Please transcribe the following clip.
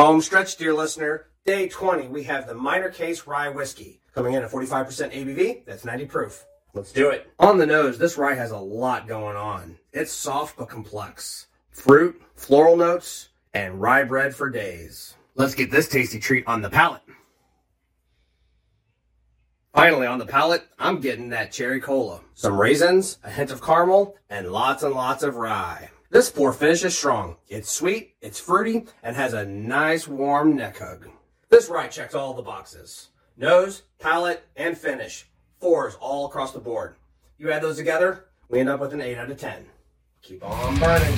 Home stretch, dear listener. Day 20, we have the minor case rye whiskey coming in at 45% ABV. That's 90 proof. Let's do it. On the nose, this rye has a lot going on. It's soft but complex. Fruit, floral notes, and rye bread for days. Let's get this tasty treat on the palate. Finally, on the palate, I'm getting that cherry cola. Some raisins, a hint of caramel, and lots and lots of rye. This pour finish is strong. It's sweet, it's fruity, and has a nice warm neck hug. This rye checks all the boxes. Nose, palate, and finish. Fours all across the board. You add those together, we end up with an 8 out of 10. Keep on burning.